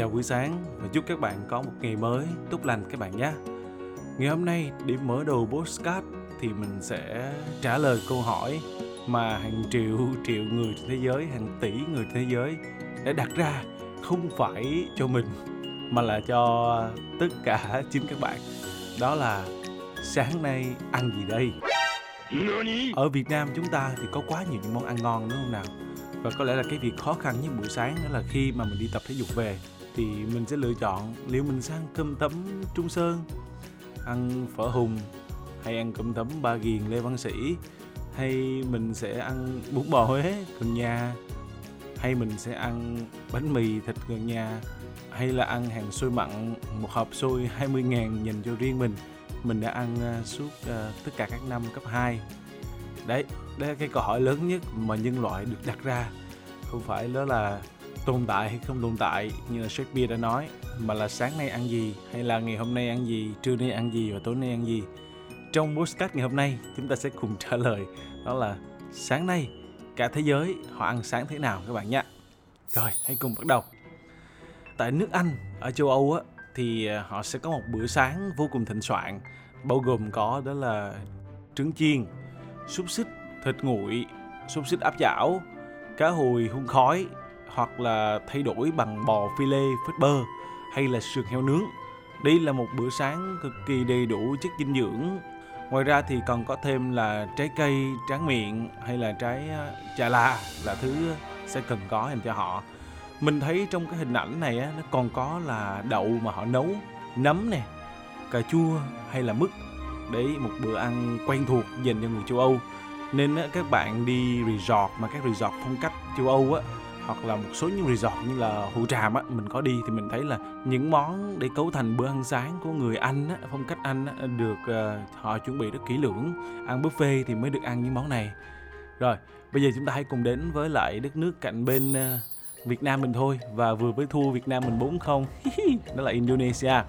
Chào buổi sáng và chúc các bạn có một ngày mới tốt lành các bạn nhé. Ngày hôm nay để mở đầu postcard thì mình sẽ trả lời câu hỏi mà hàng triệu triệu người trên thế giới, hàng tỷ người trên thế giới đã đặt ra không phải cho mình mà là cho tất cả chính các bạn. Đó là sáng nay ăn gì đây? Ở Việt Nam chúng ta thì có quá nhiều những món ăn ngon đúng không nào? Và có lẽ là cái việc khó khăn nhất buổi sáng đó là khi mà mình đi tập thể dục về thì mình sẽ lựa chọn liệu mình sẽ ăn cơm tấm Trung Sơn, ăn phở Hùng hay ăn cơm tấm Ba Ghiền Lê Văn Sĩ hay mình sẽ ăn bún bò Huế gần nhà hay mình sẽ ăn bánh mì thịt gần nhà hay là ăn hàng xôi mặn một hộp xôi 20 ngàn dành cho riêng mình. Mình đã ăn à, suốt uh, tất cả các năm cấp 2 đấy đây là cái câu hỏi lớn nhất mà nhân loại được đặt ra. Không phải đó là tồn tại hay không tồn tại như là Shakespeare đã nói, mà là sáng nay ăn gì hay là ngày hôm nay ăn gì, trưa nay ăn gì và tối nay ăn gì. Trong postcard ngày hôm nay, chúng ta sẽ cùng trả lời đó là sáng nay cả thế giới họ ăn sáng thế nào các bạn nhé. Rồi, hãy cùng bắt đầu. Tại nước Anh, ở châu Âu á, thì à, họ sẽ có một bữa sáng vô cùng thịnh soạn, bao gồm có đó là trứng chiên, xúc xích, thịt nguội, xúc xích áp chảo, cá hồi hun khói hoặc là thay đổi bằng bò phi lê phết bơ hay là sườn heo nướng. Đây là một bữa sáng cực kỳ đầy đủ chất dinh dưỡng. Ngoài ra thì còn có thêm là trái cây tráng miệng hay là trái ờ, chà la là thứ sẽ cần có dành cho họ. Mình thấy trong cái hình ảnh này á, nó còn có là đậu mà họ nấu, nấm nè, cà chua hay là mứt. Đấy một bữa ăn quen thuộc dành cho người châu Âu. Nên á, các bạn đi resort mà các resort phong cách châu Âu á hoặc là một số những resort như là Hữu Tràm á mình có đi thì mình thấy là những món để cấu thành bữa ăn sáng của người Anh á, phong cách Anh á, được uh, họ chuẩn bị rất kỹ lưỡng. Ăn buffet thì mới được ăn những món này. Rồi bây giờ chúng ta hãy cùng đến với lại đất nước cạnh bên uh, Việt Nam mình thôi và vừa mới thua Việt Nam mình 4 không. Đó là Indonesia.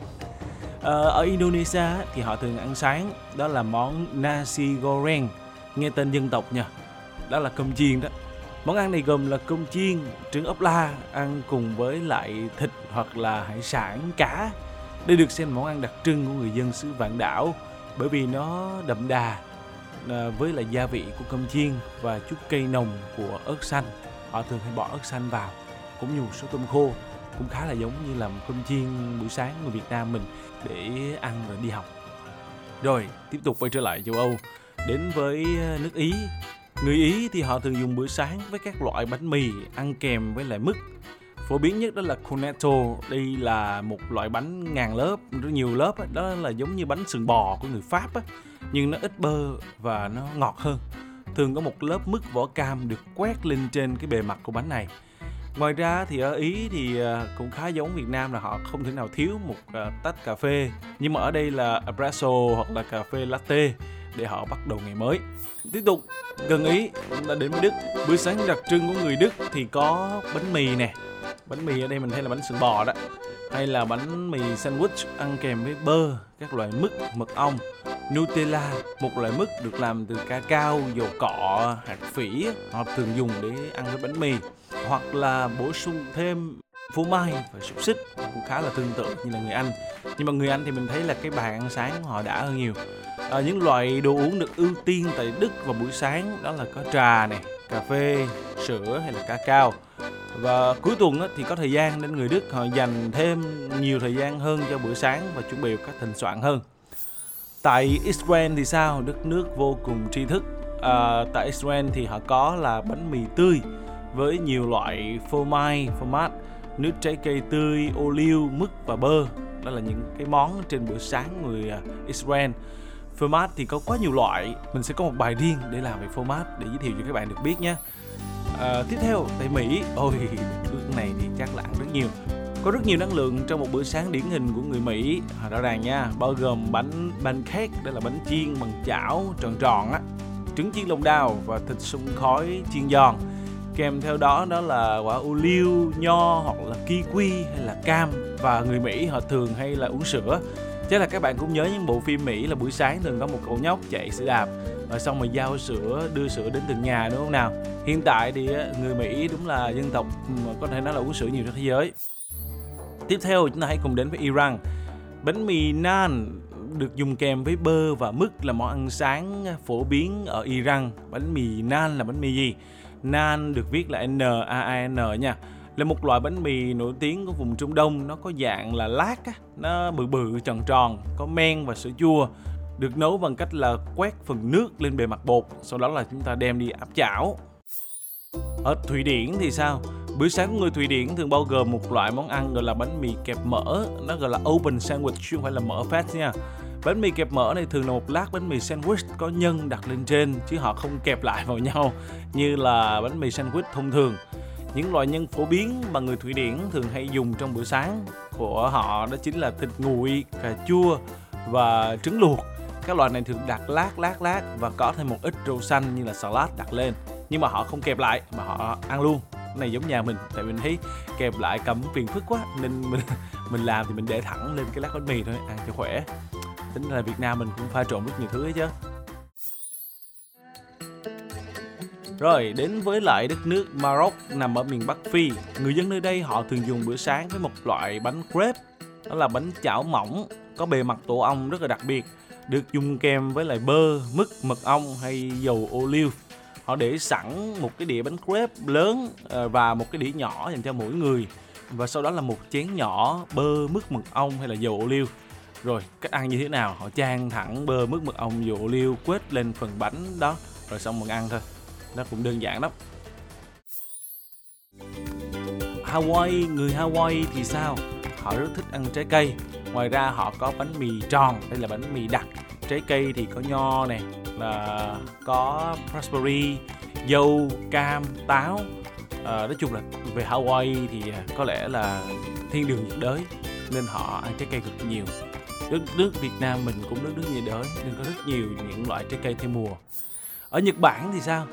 Uh, ở Indonesia thì họ thường ăn sáng đó là món nasi goreng. Nghe tên dân tộc nha. Đó là cơm chiên đó. Món ăn này gồm là cơm chiên, trứng ốp la ăn cùng với lại thịt hoặc là hải sản, cá. Đây được xem món ăn đặc trưng của người dân xứ Vạn Đảo bởi vì nó đậm đà à, với lại gia vị của cơm chiên và chút cây nồng của ớt xanh. Họ thường hay bỏ ớt xanh vào cũng như một số tôm khô cũng khá là giống như làm cơm chiên buổi sáng người Việt Nam mình để ăn rồi đi học. Rồi, tiếp tục quay trở lại châu Âu đến với nước Ý Người Ý thì họ thường dùng bữa sáng với các loại bánh mì ăn kèm với lại mứt. Phổ biến nhất đó là cornetto, đây là một loại bánh ngàn lớp, rất nhiều lớp, đó là giống như bánh sườn bò của người Pháp, nhưng nó ít bơ và nó ngọt hơn. Thường có một lớp mứt vỏ cam được quét lên trên cái bề mặt của bánh này. Ngoài ra thì ở Ý thì à, cũng khá giống Việt Nam là họ không thể nào thiếu một à, tách cà phê, nhưng mà ở đây là espresso hoặc là cà phê latte để họ bắt đầu ngày mới. Tiếp tục, gần ý chúng ta đến với Đức. Bữa sáng đặc trưng của người Đức thì có bánh mì nè. Bánh mì ở đây mình thấy là bánh sườn bò đó. Hay là bánh mì sandwich ăn kèm với bơ, các loại mứt, mật ong, Nutella, một loại mứt được làm từ ca cao, dầu cọ, hạt phỉ họ thường dùng để ăn với bánh mì hoặc là bổ sung thêm phô mai và xúc xích cũng khá là tương tự như là người Anh nhưng mà người Anh thì mình thấy là cái bàn ăn sáng của họ đã hơn nhiều à, những loại đồ uống được ưu tiên tại Đức vào buổi sáng đó là có trà này cà phê sữa hay là ca cao và cuối tuần thì có thời gian nên người Đức họ dành thêm nhiều thời gian hơn cho bữa sáng và chuẩn bị các thịnh soạn hơn tại Israel thì sao đất nước vô cùng tri thức à, tại Israel thì họ có là bánh mì tươi với nhiều loại phô mai, phô mát, nước trái cây tươi, ô liu, mứt và bơ. Đó là những cái món trên bữa sáng người à, Israel. Format thì có quá nhiều loại. Mình sẽ có một bài riêng để làm về format Để giới thiệu cho các bạn được biết nhé à, Tiếp theo tại Mỹ. Ôi nước này thì chắc là ăn rất nhiều. Có rất nhiều năng lượng trong một bữa sáng điển hình của người Mỹ. À, rõ ràng nha bao gồm bánh pancake đó là bánh chiên bằng chảo tròn tròn á trứng chiên lồng đào và thịt sung khói chiên giòn. Kèm theo đó đó là quả ô liu nho hoặc là kiwi hay là cam. Và người Mỹ họ thường hay là uống sữa chắc là các bạn cũng nhớ những bộ phim Mỹ là buổi sáng thường có một cậu nhóc chạy xe đạp và xong rồi giao sữa, đưa sữa đến từng nhà, đúng không nào hiện tại thì ờ, người Mỹ đúng là dân tộc có thể nói là uống sữa nhiều trên thế giới Tiếp theo chúng ta hãy cùng đến với Iran. Bánh mì nan được dùng kèm với bơ và mứt là món ăn sáng phổ biến ở Iran. Bánh mì nan là bánh mì gì? Nan được viết là N A A N nha. Là một loại bánh mì nổi tiếng của vùng Trung Đông, nó có dạng là lát á, nó bự bự tròn tròn, có men và sữa chua. Được nấu bằng cách là quét phần nước lên bề mặt bột, sau đó là chúng ta đem đi áp chảo. Ở Thụy Điển thì sao? Bữa sáng của người Thụy Điển thường bao gồm một loại món ăn gọi là bánh mì kẹp mỡ, nó gọi là open sandwich chứ không phải là mỡ phát nha. Bánh mì kẹp mỡ này thường là một lát bánh mì sandwich có nhân đặt lên trên chứ họ không kẹp lại vào nhau như là bánh mì sandwich thông thường. Những loại nhân phổ biến mà người Thụy Điển thường hay dùng trong bữa sáng của họ đó chính là thịt nguội, cà chua và trứng luộc. Các loại này thường đặt lát lát lát và có thêm một ít rau xanh như là salad đặt lên. Nhưng mà họ không kẹp lại mà họ ăn luôn. Cái này giống nhà mình tại mình thấy kẹp lại cầm phiền phức quá nên mình mình làm thì mình để thẳng lên cái lát bánh mì thôi ăn cho khỏe tính là Việt Nam mình cũng pha trộn rất nhiều thứ ấy chứ Rồi, đến với lại đất nước Maroc nằm ở miền Bắc Phi. Người dân nơi đây họ thường dùng bữa sáng với một loại bánh crepe. Đó là bánh chảo mỏng, có bề mặt tổ ong rất là đặc biệt. Được dùng kèm với lại bơ, mứt, mật ong hay dầu ô liu. Họ để sẵn một cái đĩa bánh crepe lớn ờ, và một cái đĩa nhỏ dành cho mỗi người. Và sau đó là một chén nhỏ bơ, mứt, mật ong hay là dầu ô liu rồi cách ăn như thế nào họ chan thẳng bơ mứt mật ong dầu ô liu quết lên phần bánh đó rồi xong mình ăn thôi nó cũng đơn giản lắm. Hawaii người Hawaii thì sao? Họ rất thích ăn trái cây. Ngoài ra họ có bánh mì tròn đây là bánh mì đặc. Trái cây thì có nho này là có raspberry dâu cam táo. À, nói chung là về Hawaii thì à, có lẽ là thiên đường nhiệt đới nên họ ăn trái cây cực nhiều. Đất nước Việt Nam mình cũng đất nước nhiệt đới nên có rất nhiều những loại trái cây theo mùa. Ở Nhật Bản thì sao?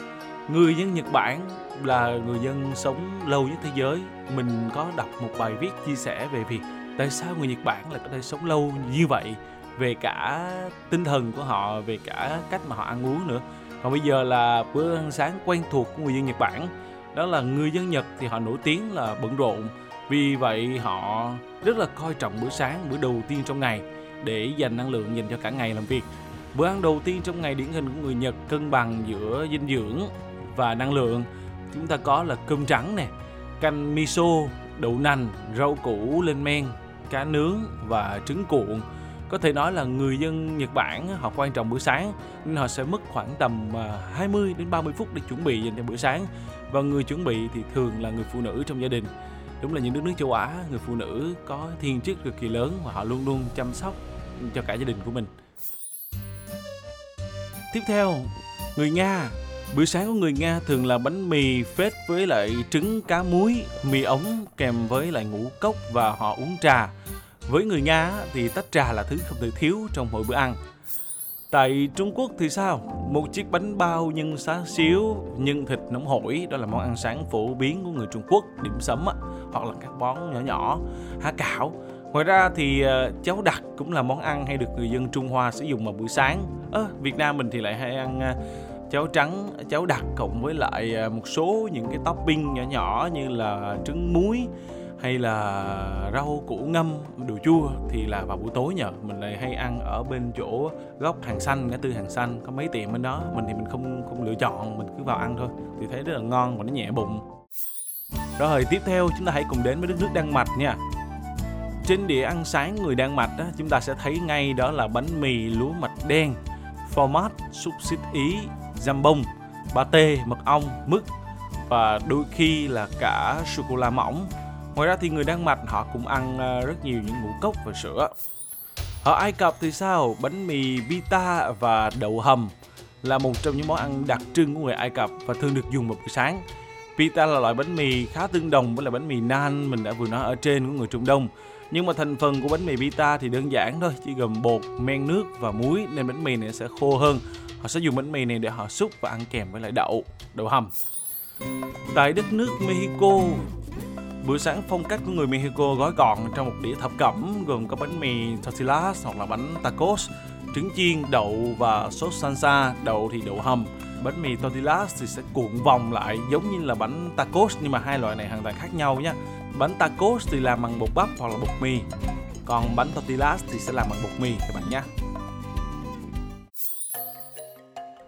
Người dân Nhật Bản là người dân sống lâu nhất thế giới. Mình có đọc một bài viết chia sẻ về việc tại sao người Nhật Bản lại có thể sống lâu như vậy, về cả tinh thần của họ, về cả cách mà họ ăn uống nữa. Còn bây giờ là bữa ăn sáng quen thuộc của người dân Nhật Bản. Đó là người dân Nhật thì họ nổi tiếng là bận rộn. Vì vậy họ rất là coi trọng bữa sáng, bữa đầu tiên trong ngày để dành năng lượng dành cho cả ngày làm việc. Bữa ăn đầu tiên trong ngày điển hình của người Nhật cân bằng giữa dinh dưỡng và năng lượng. Chúng ta có là cơm trắng nè, canh miso, đậu nành, rau củ lên men, cá nướng và trứng cuộn. Có thể nói là người dân Nhật Bản họ quan trọng bữa sáng nên họ sẽ mất khoảng tầm à, 20 đến 30 phút để chuẩn bị dành cho bữa sáng và người chuẩn bị thì thường là người phụ nữ trong gia đình. Đúng là những nước nước châu Á, người phụ nữ có thiên chức cực kỳ lớn và họ luôn luôn chăm sóc cho cả gia đình của mình tiếp theo người nga bữa sáng của người nga thường là bánh mì phết với lại trứng cá muối mì ống kèm với lại ngũ cốc và họ uống trà với người nga thì tách trà là thứ không thể thiếu trong mỗi bữa ăn Tại Trung Quốc thì sao? Một chiếc bánh bao nhân xá xíu, nhân thịt nóng hổi, đó là món ăn sáng phổ biến của người Trung Quốc, điểm sấm á, hoặc là các món nhỏ nhỏ, há cảo Ngoài ra thì ờ, cháo đặc cũng là món ăn hay được người dân Trung Hoa sử dụng vào buổi sáng. Ơ, à, Việt Nam mình thì lại hay ăn ờ, cháo trắng, cháo đặc cộng với lại à, một số những cái topping nhỏ nhỏ như là trứng muối hay là rau củ ngâm đồ chua thì là vào buổi tối nhờ. Mình lại hay ăn ở bên chỗ góc hàng xanh ngã tư hàng xanh có mấy tiệm bên đó. Mình thì mình không không lựa chọn mình cứ vào ăn thôi. Thì thấy rất là ngon và nó nhẹ bụng. Rồi tiếp theo chúng ta hãy cùng đến với đất nước Đan Mạch nha. Trên đĩa ăn sáng người Đan Mạch đó chúng ta sẽ thấy ngay đó là bánh mì lúa mạch đen, format, xúc xích Ý, jambon, pate, mật ong, mứt và đôi khi là cả sô cô la mỏng. Ngoài ra thì người Đan Mạch họ cũng ăn ờ, rất nhiều những ngũ cốc và sữa. Ở Ai Cập thì sao? Bánh mì pita và đậu hầm là một trong những món ăn đặc trưng của người Ai Cập và thường được dùng vào buổi sáng. Pita là loại bánh mì khá tương đồng với là bánh mì nan mình đã vừa nói ở trên của người Trung Đông nhưng mà thành phần của bánh mì pita thì đơn giản thôi, chỉ gồm bột, men nước và muối nên bánh mì này sẽ khô hơn. Họ sẽ dùng bánh mì này để họ xúc và ăn kèm với lại đậu, đậu hầm. Tại đất nước Mexico, bữa sáng phong cách của người Mexico gói gọn trong một đĩa thập cẩm gồm có bánh mì tortillas hoặc là bánh tacos, trứng chiên, đậu và sốt salsa, đậu thì đậu hầm. bánh mì tortillas thì sẽ cuộn vòng lại giống như là bánh tacos nhưng mà hai loại này hoàn toàn khác nhau nhé bánh tacos thì làm bằng bột bắp hoặc là bột mì còn bánh tortillas thì sẽ làm bằng bột mì các bạn nhé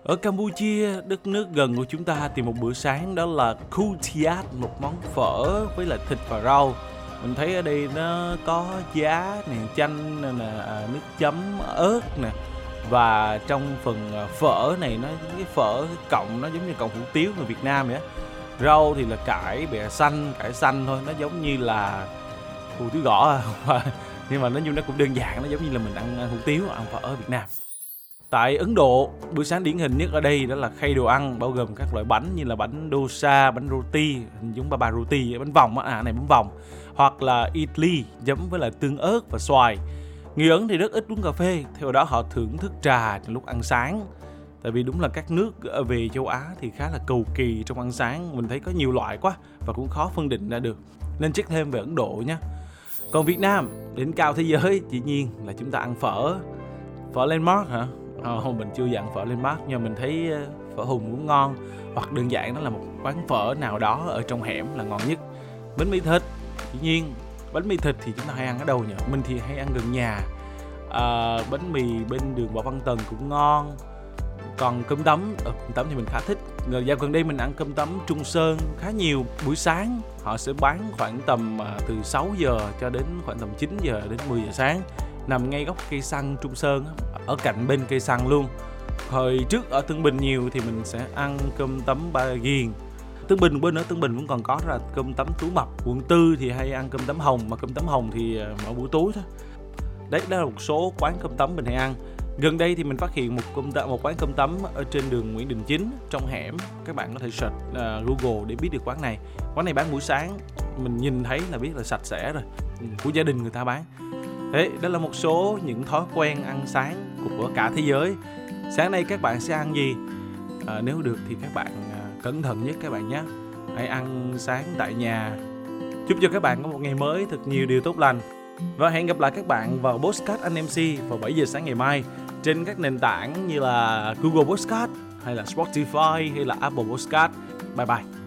ở Campuchia, đất nước gần của chúng ta thì một bữa sáng đó là kutiat, một món phở với lại thịt và rau. Mình thấy ở đây nó có giá nè, chanh nè, à, nước chấm ớt nè, và trong phần à, phở này nó cái phở cái nó giống như cộng hủ tiếu người Việt Nam vậy á. Rau thì là cải bẹ xanh cải xanh thôi nó giống như là hủ tiếu gõ à. Nhưng mà nói chung nó cũng đơn giản nó giống như là mình ăn à, hủ tiếu ăn phở ở Việt Nam. Tại Ấn Độ, bữa sáng điển hình nhất ở đây đó là khay đồ ăn bao gồm các loại bánh như là bánh dosa, bánh roti, hình giống baba roti, bánh vòng á, à này bánh vòng, hoặc là idli chấm với lại tương ớt và xoài. Người Ấn thì rất ít uống cà phê, theo đó họ thưởng thức trà trong lúc ăn sáng. Tại vì đúng là các nước về châu Á thì khá là cầu kỳ trong ăn sáng, mình thấy có nhiều loại quá và cũng khó phân định ra được. Nên check thêm về Ấn Độ nhé. Còn Việt Nam, đỉnh cao thế giới, dĩ nhiên là chúng ta ăn phở. Phở Landmark hả? Ờ, mình chưa dặn phở Landmark nhưng mà mình thấy ờ, phở Hùng cũng ngon. Hoặc đơn giản đó là một quán phở nào đó ở trong hẻm là ngon nhất. Bánh mì thịt, dĩ nhiên. Bánh mì thịt thì chúng ta hay ăn ở đâu nhỉ? Mình thì hay ăn gần nhà. À, bánh mì bên đường võ văn tần cũng ngon. Còn cơm tấm ở cơm tấm thì mình khá thích. Người dạo gần đây mình ăn cơm tấm Trung Sơn khá nhiều. Buổi sáng họ sẽ bán khoảng tầm từ 6 giờ cho đến khoảng tầm 9 giờ đến 10 giờ sáng nằm ngay góc cây xăng Trung Sơn ở cạnh bên cây xăng luôn. Hồi trước ở Tân Bình nhiều thì mình sẽ ăn cơm tấm ba ghiền. Tân Bình bên ở Tân Bình cũng còn có là cơm tấm tú mập. Quận tư thì hay ăn cơm tấm hồng mà cơm tấm hồng thì à, mở buổi tối thôi. Đấy đó là một số quán cơm tấm mình hay ăn. Gần đây thì mình phát hiện một cơm tấm, một quán cơm tấm ở trên đường Nguyễn Đình Chính trong hẻm. Các bạn có thể search uh, Google để biết được quán này. Quán này bán buổi sáng mình nhìn thấy là biết là sạch sẽ rồi. Ừ, của gia đình người ta bán. Đấy, đó là một số những thói quen ăn sáng của cả thế giới. Sáng nay các bạn sẽ ăn gì? À, nếu được thì các bạn à, cẩn thận nhất các bạn nhé. Hãy ăn sáng tại nhà. Chúc cho các bạn có một ngày mới thật nhiều điều tốt lành. Và hẹn gặp lại các bạn vào Postcard anh MC vào 7 giờ sáng ngày mai trên các nền tảng như là Google Postcard hay là Spotify hay là Apple Postcard. Bye bye.